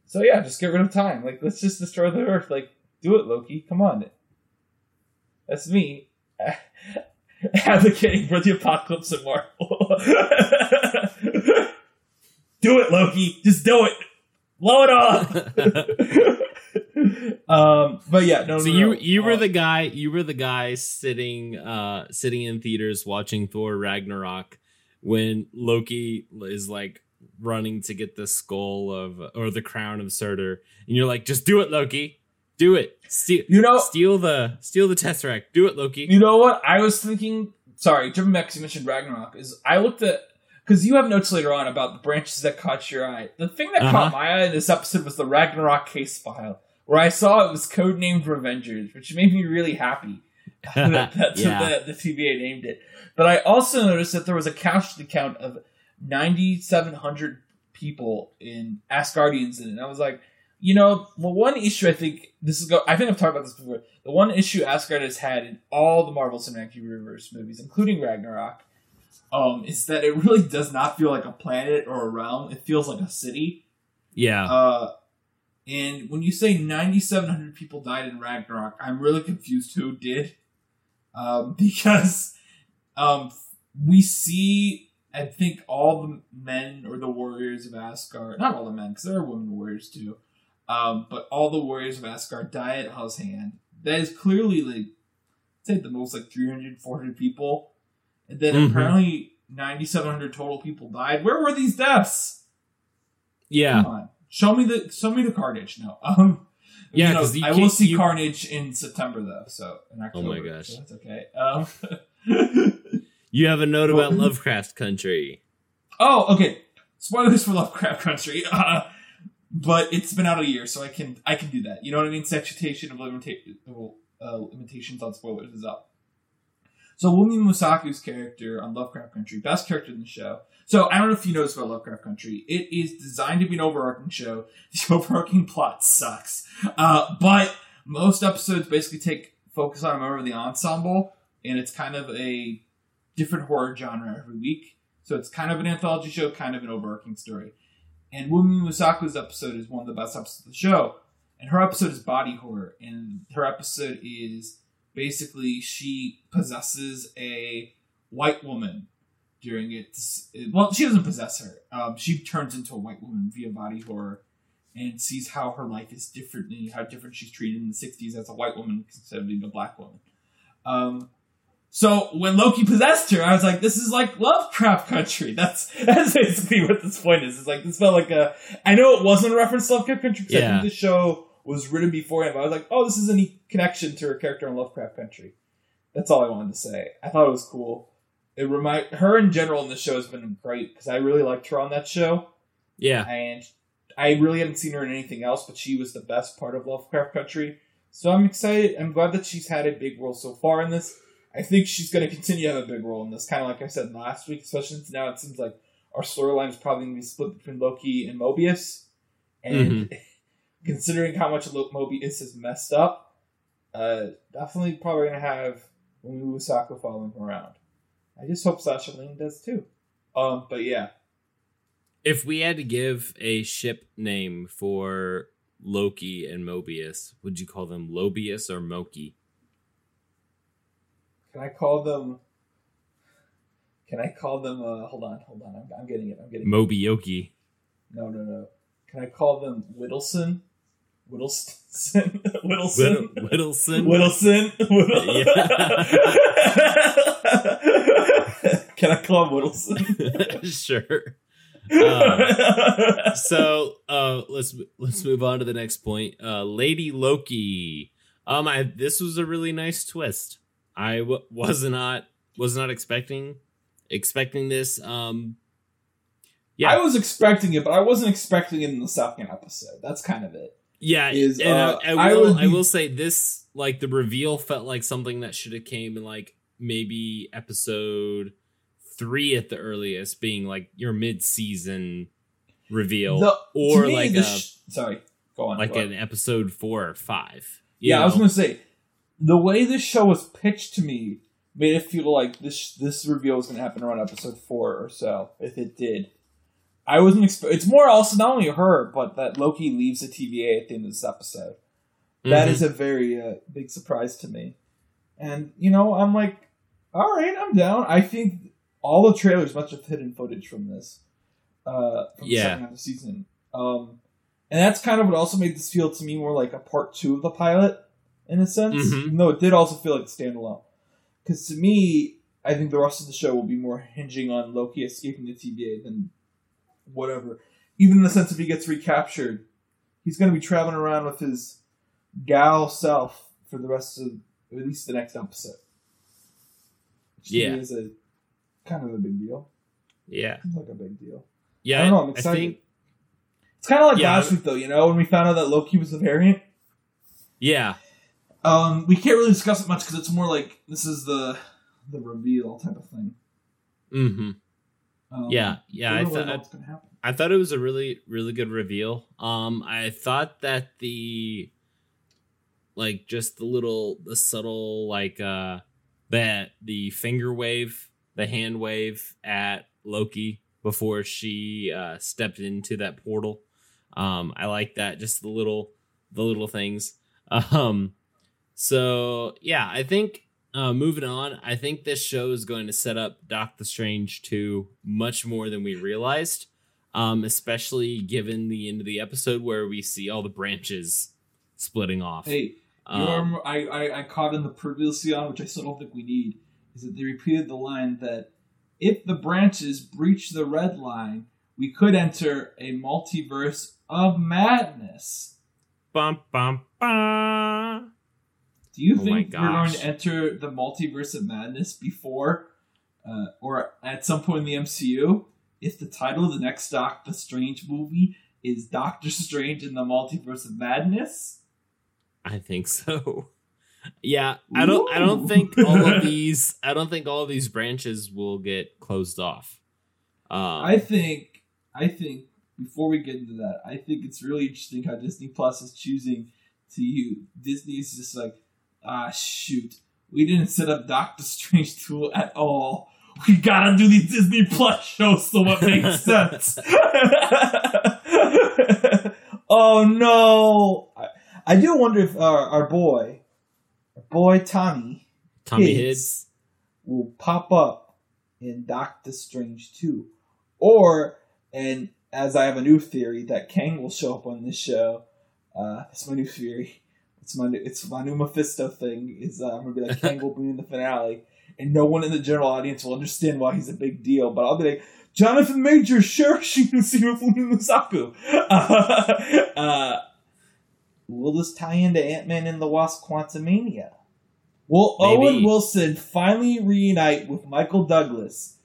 S1: So yeah, just get rid of time. Like let's just destroy the earth. Like do it, Loki. Come on. That's me advocating for the apocalypse of Marvel. do it, Loki. Just do it. Blow it up. um, but yeah, no.
S2: so
S1: no,
S2: you
S1: no.
S2: you were
S1: Uh,
S2: the guy you were the guy sitting uh sitting in theaters watching Thor Ragnarok when Loki is like running to get the skull of or the crown of Surtur and you're like just do it Loki do it steal
S1: you know.
S2: steal the steal the tesseract do it Loki
S1: You know what? I was thinking. Sorry, jumping back you mentioned Ragnarok. Is I looked at because you have notes later on about the branches that caught your eye. The thing that
S2: Uh-huh.
S1: caught my eye in this episode was the Ragnarok case file, where I saw it was codenamed Revengers, which made me really happy. that, that's
S2: Yeah.
S1: what the, the TVA named it. But I also noticed that there was a casualty count of 9,700 people in Asgardians in it. And I was like, you know, well, one issue I think this is go. I think I've talked about this before. The one issue Asgard has had in all the Marvel Cinematic Universe movies, including Ragnarok, um, is that it really does not feel like a planet or a realm. It feels like a city.
S2: Yeah.
S1: Uh, and when you say 9,700 people died in Ragnarok, I'm really confused who did. Um, because um, we see, I think, all the men or the warriors of Asgard, not all the men, because there are women warriors too, um, but all the warriors of Asgard die at Hela's hand. That is clearly, like, say the most, like 300, 400 people. And then
S2: Mhm.
S1: apparently 9,700 total people died. Where were these deaths?
S2: yeah.
S1: Show me the show me the carnage. No. Um
S2: Yeah,
S1: you know, I will see
S2: you-
S1: carnage in September though, so in October.
S2: Oh my gosh.
S1: So that's okay. Um
S2: You have a note about Lovecraft Country.
S1: Oh, okay. Spoilers for Lovecraft Country. Uh, but it's been out a year, so I can I can do that. You know what I mean? Statute of limita- uh, limitations on spoilers is up. So Wunmi Mosaku's character on Lovecraft Country, best character in the show. So I don't know if you noticed about Lovecraft Country. It is designed to be an overarching show. The overarching plot sucks, uh, but most episodes basically take focus on a member of the ensemble, and it's kind of a different horror genre every week. So it's kind of an anthology show, kind of an overarching story. And Wunmi Mosaku's episode is one of the best episodes of the show. And her episode is body horror. And her episode is basically she possesses a white woman during it. Well, she doesn't possess her. Um, she turns into a white woman via body horror and sees how her life is different and how different she's treated in the 60s as a white woman instead of being a black woman. Um, so when Loki possessed her, I was like, "This is like Lovecraft Country." That's that's basically what this point is. It's like this felt like a. I know it wasn't a reference to Lovecraft Country because I
S2: Yeah.
S1: think the show was written beforehand, but I was like, "Oh, this is a neat connection to her character in Lovecraft Country." That's all I wanted to say. I thought it was cool. It remind her in general in the show has been great because I really liked her on that show,
S2: Yeah.
S1: and I really haven't seen her in anything else, but she was the best part of Lovecraft Country. So I'm excited. I'm glad that she's had a big role so far in this. I think she's going to continue to have a big role in this, kind of like I said last week, especially since now it seems like our storyline is probably going to be split between Loki and Mobius. And mm-hmm. considering how much Mobius has messed up, uh, definitely probably going to have Wunmi Mosaku following him around. I just hope Sasha Lane does too. Um, but yeah,
S2: If we had to give a ship name for Loki and Mobius, would you call them Lobius or Moki?
S1: can I call them? Can I call them? Uh, hold on, hold on. I'm, I'm getting it. I'm getting it.
S2: Yoki.
S1: No, no, no. Can I call them Whittleson? Whittleston? Whittleson?
S2: Whittleson?
S1: Whittleson? Can I call him Whittleson?
S2: sure. Uh, so uh, let's let's move on to the next point. Uh, Lady Loki. Um, I, this was a really nice twist. I w- was not was not expecting expecting this. Um, yeah,
S1: I was expecting it, but I wasn't expecting it in the second episode. That's kind of it.
S2: Yeah.
S1: is,
S2: and
S1: uh,
S2: I,
S1: I
S2: I will I
S1: be-
S2: will say this like the reveal felt like something that should have came in like maybe episode three at the earliest, being like your mid season reveal,
S1: The-
S2: or
S1: me,
S2: like a
S1: sh- sorry, go on.
S2: like
S1: go on.
S2: an episode four or five.
S1: Yeah, I was gonna say the way this show was pitched to me made it feel like this this reveal was gonna happen around episode four or so. If it did, I wasn't. Exp- it's more also not only her, but that Loki leaves the TVA at the end of this episode. That
S2: Mhm.
S1: is a very uh, big surprise to me, and you know I'm like, all right, I'm down. I think all the trailers must have hidden footage from this, uh, from the second half of the season. Um, and that's kind of what also made this feel to me more like a part two of the pilot, in a sense.
S2: Mhm.
S1: Even though it did also feel like standalone. Because to me, I think the rest of the show will be more hinging on Loki escaping the TVA than whatever. Even in the sense if he gets recaptured, he's going to be traveling around with his gal self for the rest of at least the next episode. Which
S2: Yeah.
S1: is a kind of a big deal.
S2: yeah,
S1: Seems like a big deal.
S2: yeah.
S1: I don't know, I'm
S2: I
S1: excited.
S2: think
S1: It's kind of like
S2: Yeah,
S1: last week, though. You know, when we found out that Loki was a variant.
S2: yeah,
S1: Um, we can't really discuss it much because it's more like this is the the reveal type of thing.
S2: hmm
S1: Um,
S2: yeah, yeah. I,
S1: really
S2: th-
S1: know
S2: I,
S1: what's gonna happen.
S2: I thought it was a really, really good reveal. Um, I thought that the like just the little the subtle like uh that the finger wave, the hand wave at Loki before she uh stepped into that portal. Um, I like that, just the little the little things. Um so yeah, I think uh moving on, I think this show is going to set up Doctor Strange 2 much more than we realized um, especially given the end of the episode where we see all the branches splitting off.
S1: Hey,
S2: Um,
S1: remember I, I, I caught in the previously on, which I still don't think we need, is that they repeated the line that if the branches breach the red line, we could enter a multiverse of madness.
S2: bum, bum, bum.
S1: Do you
S2: Oh
S1: think we're going to enter the multiverse of madness before uh, or at some point in the MCU? If the title of the next Doctor Strange movie is Doctor Strange in the Multiverse of Madness?
S2: I think so. Yeah, I don't. I don't think all of these. I don't think all of these branches will get closed off. Um,
S1: I think I think before we get into that, I think it's really interesting how Disney Plus is choosing to use Disney's just like, ah shoot, we didn't set up Doctor Strange tool at all. We gotta do these Disney Plus shows so it makes sense. oh no! I, I do wonder if our, our boy, our boy Tommy,
S2: Tommy
S1: kids will pop up in Doctor Strange 2. Or, and as I have a new theory, that Kang will show up on this show. Uh, it's my new theory. It's my new, it's my new Mephisto thing. Is uh, I'm gonna be like Kang will be in the finale, and no one in the general audience will understand why he's a big deal. But I'll be like, Jonathan Major, cherishing Wunmi Mosaku. Uh, uh, will this tie into Ant Man and the Wasp: Quantumania? Will
S2: Maybe.
S1: Owen Wilson finally reunite with Michael Douglas?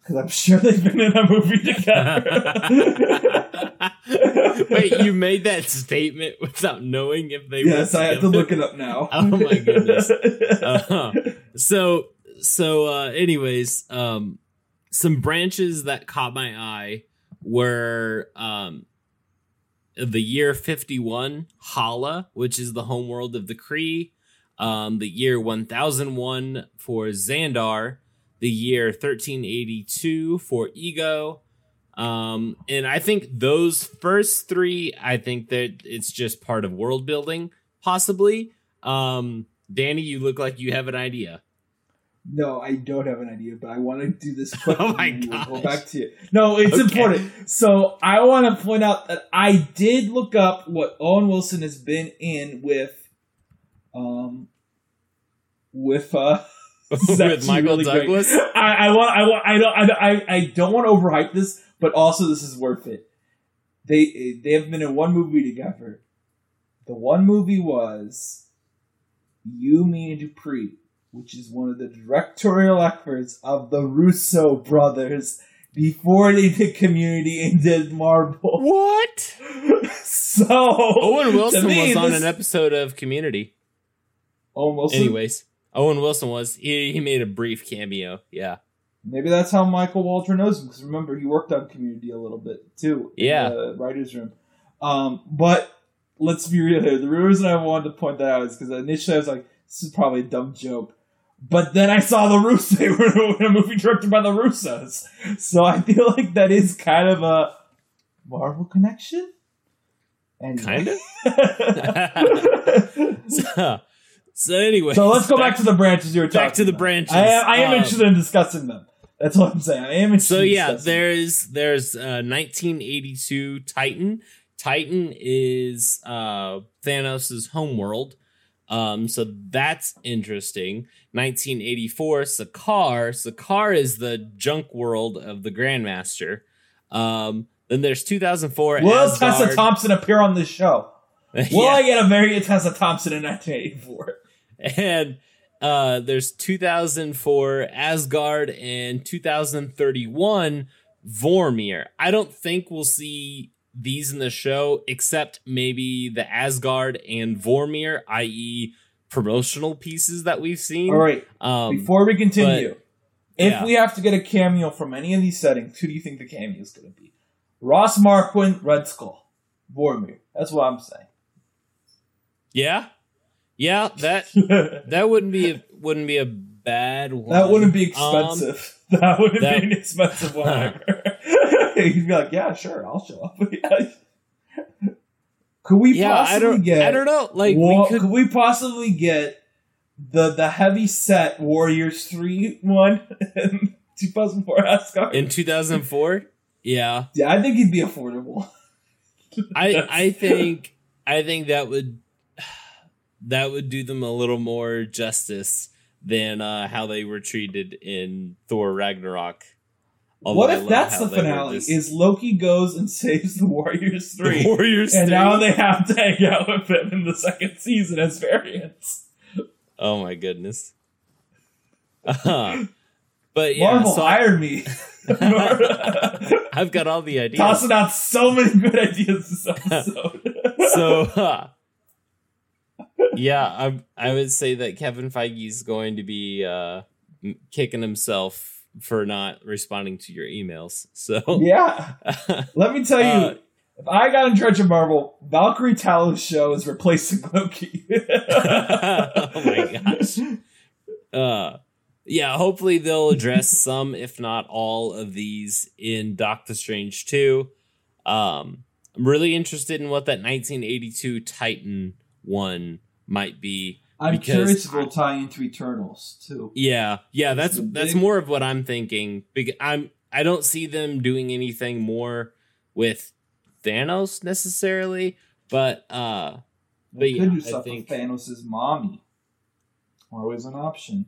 S1: Because I'm sure they've been in a movie together.
S2: Wait, you made that statement without knowing if they
S1: yes,
S2: were
S1: I have to look it up now.
S2: Oh my goodness. Uh-huh. So so uh anyways, um some branches that caught my eye were um the year 51 Hala, which is the homeworld of the Kree, um the year 1001 for Xandar, the year 1382 for Ego, um, and I think those first three, I think that it's just part of world building, possibly. Um, Danny, you look like you have an idea.
S1: No, I don't have an idea, but I want to do this quickly.
S2: Oh my
S1: god! we'll Go back to you. No, it's
S2: Okay.
S1: important. So I want to point out that I did look up what Owen Wilson has been in with, um, with uh,
S2: With Michael
S1: really great.
S2: Douglas?
S1: I, I want. I want. I don't. I, I, I don't want to overhype this, but also this is worth it. They they have been in one movie together. The one movie was You, Me, and Dupree, which is one of the directorial efforts of the Russo brothers before they did Community and did Marvel.
S2: What?
S1: so
S2: Owen Wilson
S1: me,
S2: was on
S1: this-
S2: an episode of Community.
S1: Owen Wilson.
S2: Anyways, Owen Wilson was. He, he made a brief cameo. Yeah.
S1: Maybe that's how Michael Waldron knows him because remember he worked on Community a little bit too. in
S2: Yeah.
S1: the writers' room. Um, but let's be real here. The reason I wanted to point that out is because initially I was like, "This is probably a dumb joke," but then I saw the Russos. They were in a movie directed by the Russos, so I feel like that is kind of a Marvel connection. And
S2: Kind of. So, so anyway.
S1: so let's go back, to the branches you were talking
S2: back to the branches.
S1: I am, I am
S2: Um,
S1: interested in discussing them. That's what I'm saying. I am interested.
S2: So yeah, there's there's uh 1982 Titan. Titan is uh Thanos' homeworld. Um so that's interesting. 1984 Sakaar. Sakaar is the junk world of the Grandmaster. Um then there's 2004
S1: Will
S2: Asgard.
S1: Tessa Thompson appear on this show? Will
S2: Yeah.
S1: I get a Mary Tessa Thompson in 1984?
S2: and uh there's 2004 Asgard and 2031 Vormir. I don't think we'll see these in the show except maybe the Asgard and Vormir, i.e. promotional pieces that we've seen.
S1: All right.
S2: Um
S1: Before we continue, If
S2: Yeah.
S1: we have to get a cameo from any of these settings, who do you think the cameo is going to be? Ross Marquand, Red Skull, Vormir. That's what I'm saying.
S2: Yeah, yeah. That that wouldn't be a, wouldn't be a bad one.
S1: that wouldn't be
S2: Um,
S1: expensive. that wouldn't
S2: that-
S1: be an expensive one. He'd be like, "Yeah, sure, I'll show up." could we
S2: yeah, I don't.
S1: get?
S2: I don't know. Like
S1: Wa-
S2: we could.
S1: could we possibly get the the heavy set Warriors three one in 2004 Asgard?
S2: in 2004. Yeah,
S1: yeah, I think he'd be affordable.
S2: I I think I think that would that would do them a little more justice than uh, how they were treated in Thor Ragnarok. Although
S1: what if that's the finale?
S2: just-
S1: Is Loki goes and saves the Warriors
S2: the
S1: three,
S2: Warriors?
S1: and
S2: three?
S1: now they have to hang out with him in the second season as variants.
S2: oh my goodness. Uh, but yeah,
S1: Marvel
S2: so
S1: hired me.
S2: I've got all the ideas.
S1: Tossing out so many good ideas this episode.
S2: so uh, yeah, I I would say that Kevin Feige is going to be uh, kicking himself for not responding to your emails. So
S1: yeah, let me tell you,
S2: Uh,
S1: if I got in charge of Marvel, Valkyrie Talos show is replacing Loki.
S2: oh my gosh. Uh, yeah, hopefully they'll address some, if not all, of these in Doctor Strange 2. Um, I'm really interested in what that 1982 Titan one might be.
S1: I'm
S2: Because
S1: curious if it'll tie into Eternals too.
S2: Yeah, yeah, that's
S1: the
S2: that's
S1: big-
S2: more of what I'm thinking. Because I'm I don't see them doing anything more with Thanos necessarily, but uh, but
S1: They
S2: yeah,
S1: could do
S2: I think
S1: with Thanos' mommy. Always an option.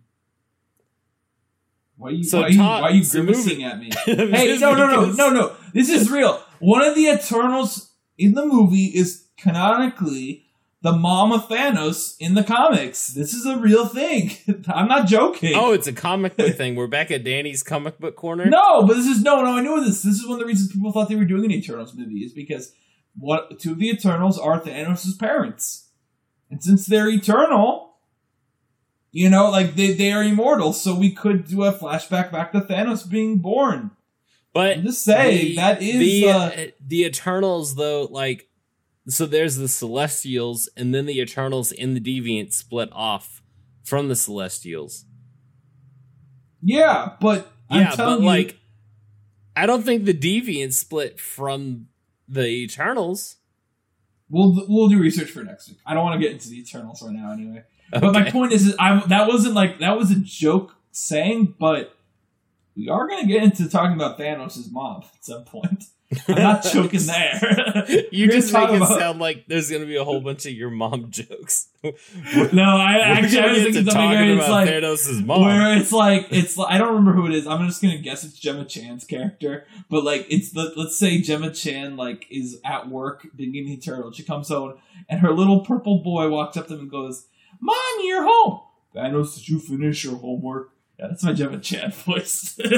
S1: Why are you,
S2: So,
S1: why are you, why are you grimacing at me? Hey, no, no, no, no, no. This is real. One of the Eternals in the movie is canonically the mom of Thanos in the comics. This is a real thing. I'm not joking.
S2: Oh, it's a comic book thing. We're back at Danny's comic book corner.
S1: No, but this is no, no. I knew this. This is one of the reasons people thought they were doing an Eternals movie is because what two of the Eternals are Thanos' parents, and since they're eternal, you know, like they they are immortal, so we could do a flashback back to Thanos being born.
S2: but
S1: I'm just saying
S2: the-
S1: that is
S2: the
S1: uh,
S2: uh, the Eternals though. Like, so there's the Celestials, and then the Eternals and the Deviants split off from the Celestials.
S1: yeah, but I'm
S2: yeah,
S1: telling
S2: but
S1: you,
S2: like, I don't think the Deviants split from the Eternals.
S1: we'll we'll do research for next week. I don't want to get into the Eternals right now, anyway. But my point is, is I that wasn't like that was a joke saying, but we are going to get into talking about Thanos' mom at some point. I'm not joking there.
S2: you
S1: We're
S2: just
S1: gonna
S2: make it sound like there's gonna be a whole bunch of your mom jokes.
S1: no, I actually I was thinking something where it's like
S2: Thanos' mom.
S1: where it's like it's like, I don't remember who it is. I'm just gonna guess it's Gemma Chan's character, but like it's the let's say Gemma Chan like is at work being an turtle. She comes home and her little purple boy walks up to them and goes, "Mom, you're home." Thanos, did you finish your homework? Yeah, that's my Gemma Chan voice.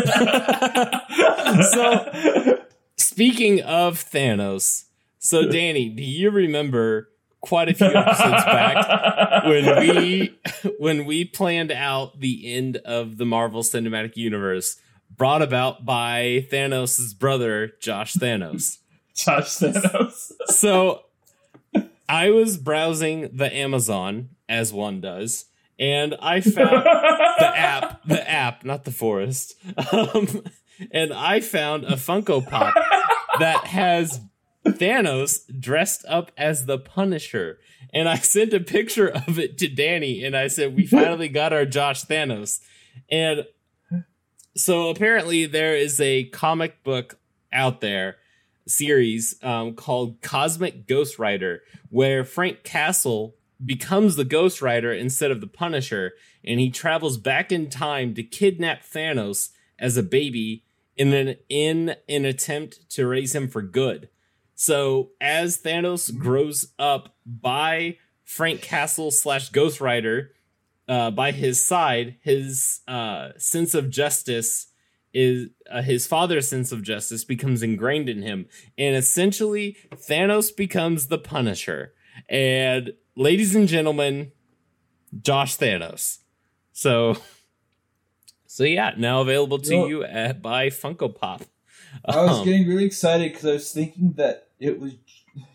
S2: So- Speaking of Thanos, so Danny, do you remember quite a few episodes back when we when we planned out the end of the Marvel Cinematic Universe brought about by Thanos' brother, Josh Thanos.
S1: Josh Thanos.
S2: so I was browsing the Amazon as one does, and I found the app, the app, not the forest. Um, and I found a Funko Pop that has Thanos dressed up as the Punisher. And I sent a picture of it to Danny and I said, We finally got our Josh Thanos. And so apparently there is a comic book out there series um, called Cosmic Ghost Rider, where Frank Castle becomes the Ghost Rider instead of the Punisher, and he travels back in time to kidnap Thanos as a baby in an in an attempt to raise him for good. So as Thanos grows up by Frank Castle slash Ghost Rider uh, by his side, his uh, sense of justice is uh, his father's sense of justice becomes ingrained in him, and essentially Thanos becomes the Punisher. And ladies and gentlemen, Josh Thanos. So, So yeah, now available to
S1: You know-
S2: you at by Funko Pop.
S1: I was
S2: Um,
S1: getting really excited because I was thinking that it was,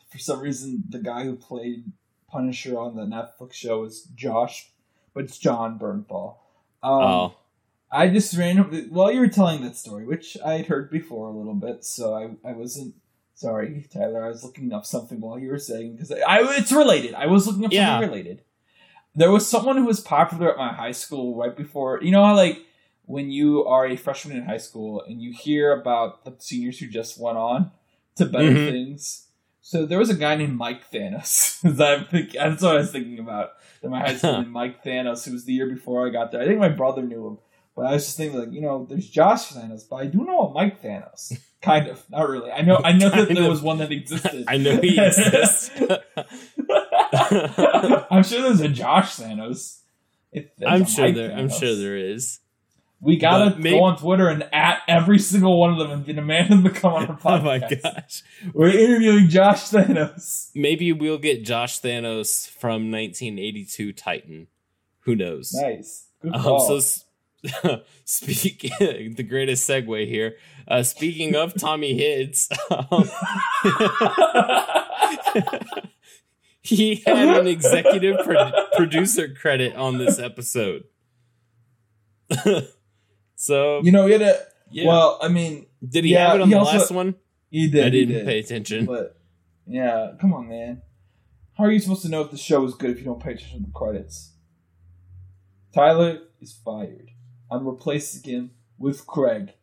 S1: for some reason, the guy who played Punisher on the Netflix show was Josh, but it's Jon Bernthal. Um,
S2: oh,
S1: I just randomly, while you were telling that story, which I had heard before a little bit, so I, I wasn't sorry, Tyler. I was looking up something while you were saying because I, I it's related. I was looking up
S2: Yeah.
S1: something related. There was someone who was popular at my high school right before. You know how like when you are a freshman in high school and you hear about the seniors who just went on to better
S2: Mhm.
S1: things. So there was a guy named Mike Thanos. That's what I was thinking about. In my high school, Mike Thanos, who was the year before I got there. I think my brother knew him, but I was just thinking, like, you know, there's Josh Thanos, but I do know a Mike Thanos. Kind of, not really. I know, I know that there
S2: of.
S1: was one that existed.
S2: I know he exists.
S1: I'm sure there's a Josh Thanos.
S2: I'm
S1: a
S2: sure
S1: Mike
S2: there. I'm sure there is.
S1: We gotta
S2: maybe-
S1: go on Twitter and at every single one of them and demand them to come on our podcast.
S2: Oh my gosh.
S1: We're interviewing Josh Thanos.
S2: Maybe we'll get Josh Thanos from 1982 Titan. Who knows?
S1: Nice. Good
S2: Um,
S1: call.
S2: so s- speak the greatest segue here. Uh, speaking of Tommy Hids, um, he had an executive pro- producer credit on this episode. So
S1: you know, he had a.
S2: yeah,
S1: Well, I mean,
S2: did he
S1: yeah,
S2: have it on the
S1: also-
S2: last one?
S1: he did.
S2: I didn't
S1: did.
S2: pay attention.
S1: But yeah, come on, man. How are you supposed to know if the show is good if you don't pay attention to the credits? Tyler is fired. I'm replacing him with Craig.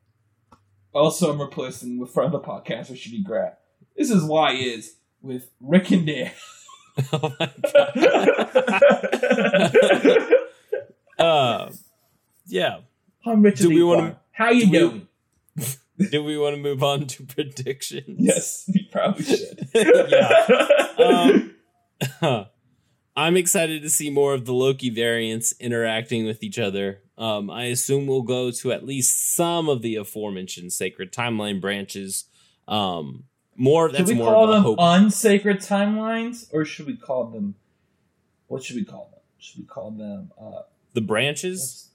S1: Also, I'm replacing with friend of the podcast, Shitty Grat. This is why is with Rick and Dan.
S2: oh my god. uh, yeah.
S1: I'm Richard
S2: Do we wanna-
S1: How you
S2: do we-
S1: doing?
S2: Do we want to move on to predictions?
S1: Yes, we probably should.
S2: yeah. Um, I'm excited to see more of the Loki variants interacting with each other. Um, I assume we'll go to at least some of the aforementioned sacred timeline branches. Um, more
S1: should
S2: that's
S1: we
S2: more
S1: call
S2: of a
S1: them
S2: hope.
S1: unsacred timelines, or should we call them? What should we call them? Should we call them uh,
S2: the branches,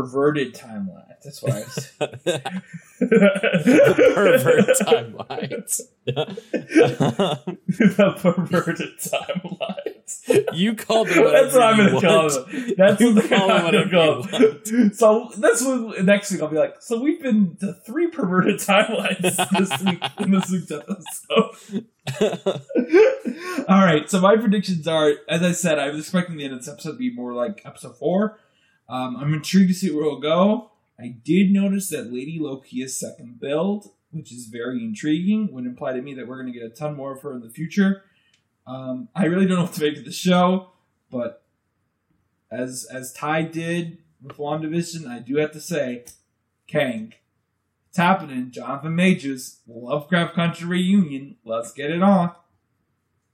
S1: perverted timelines? That's why. I said.
S2: the pervert timelines.
S1: the perverted timelines.
S2: you call them whatever
S1: That's what I'm
S2: you
S1: going to call
S2: want.
S1: them. That's
S2: You
S1: what
S2: call them
S1: I'm
S2: whatever
S1: gonna call them. So that's what next week I'll be like. So we've been to three perverted timelines this week in this week's episode. All right, so my predictions are, as I said, I was expecting the end of this episode to be more like episode four. Um, I'm intrigued to see where it'll go. I did notice that Lady Loki is second billed, which is very intriguing. Would imply to me that we're going to get a ton more of her in the future. Um, I really don't know what to make of the show, but as as Ty did with WandaVision, I do have to say, Kang, it's happening. Jonathan Majors, Lovecraft Country reunion. Let's get it on.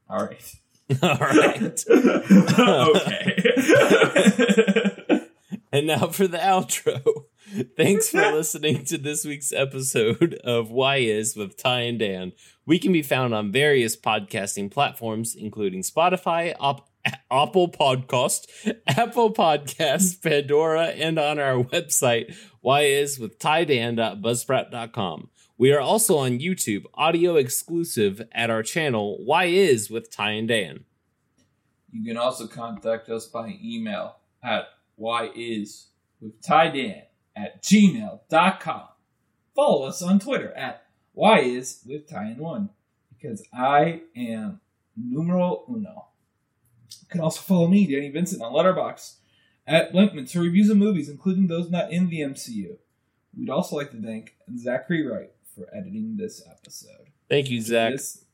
S1: All right.
S2: All right.
S1: okay.
S2: And now for the outro. Thanks for listening to this week's episode of Why Is with Ty and Dan. We can be found on various podcasting platforms, including Spotify, Op- Apple Podcast, Apple Podcasts, Pandora, and on our website, whyiswithtydan.buzzsprout.com. We are also on YouTube, audio exclusive at our channel, Why Is with Ty and Dan.
S1: You can also contact us by email at whyis with tydan at gmail.com. Follow us on Twitter at whyis with tyan1 because I am numero uno. You can also follow me, Danny Vincent, on Letterboxd at Blinkman for reviews of movies, including those not in the MCU. We'd also like to thank Zachary Wright for editing this episode.
S2: Thank you, Zach.
S1: This-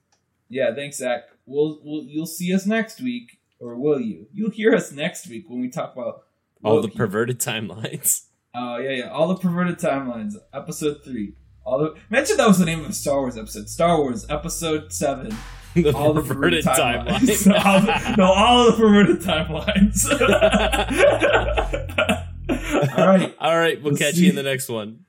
S1: yeah, thanks, Zach. We'll, we'll you'll see us next week, or will you? You'll hear us next week when we talk about
S2: All the perverted timelines.
S1: Oh yeah, yeah. All the perverted timelines. Episode three. All the mention that was the name of a Star Wars episode. Star Wars Episode Seven.
S2: the
S1: All the
S2: perverted
S1: perverted
S2: timelines.
S1: timelines. all the, no, all the perverted timelines. all right.
S2: All right, we'll
S1: We'll
S2: catch
S1: see.
S2: you in the next one.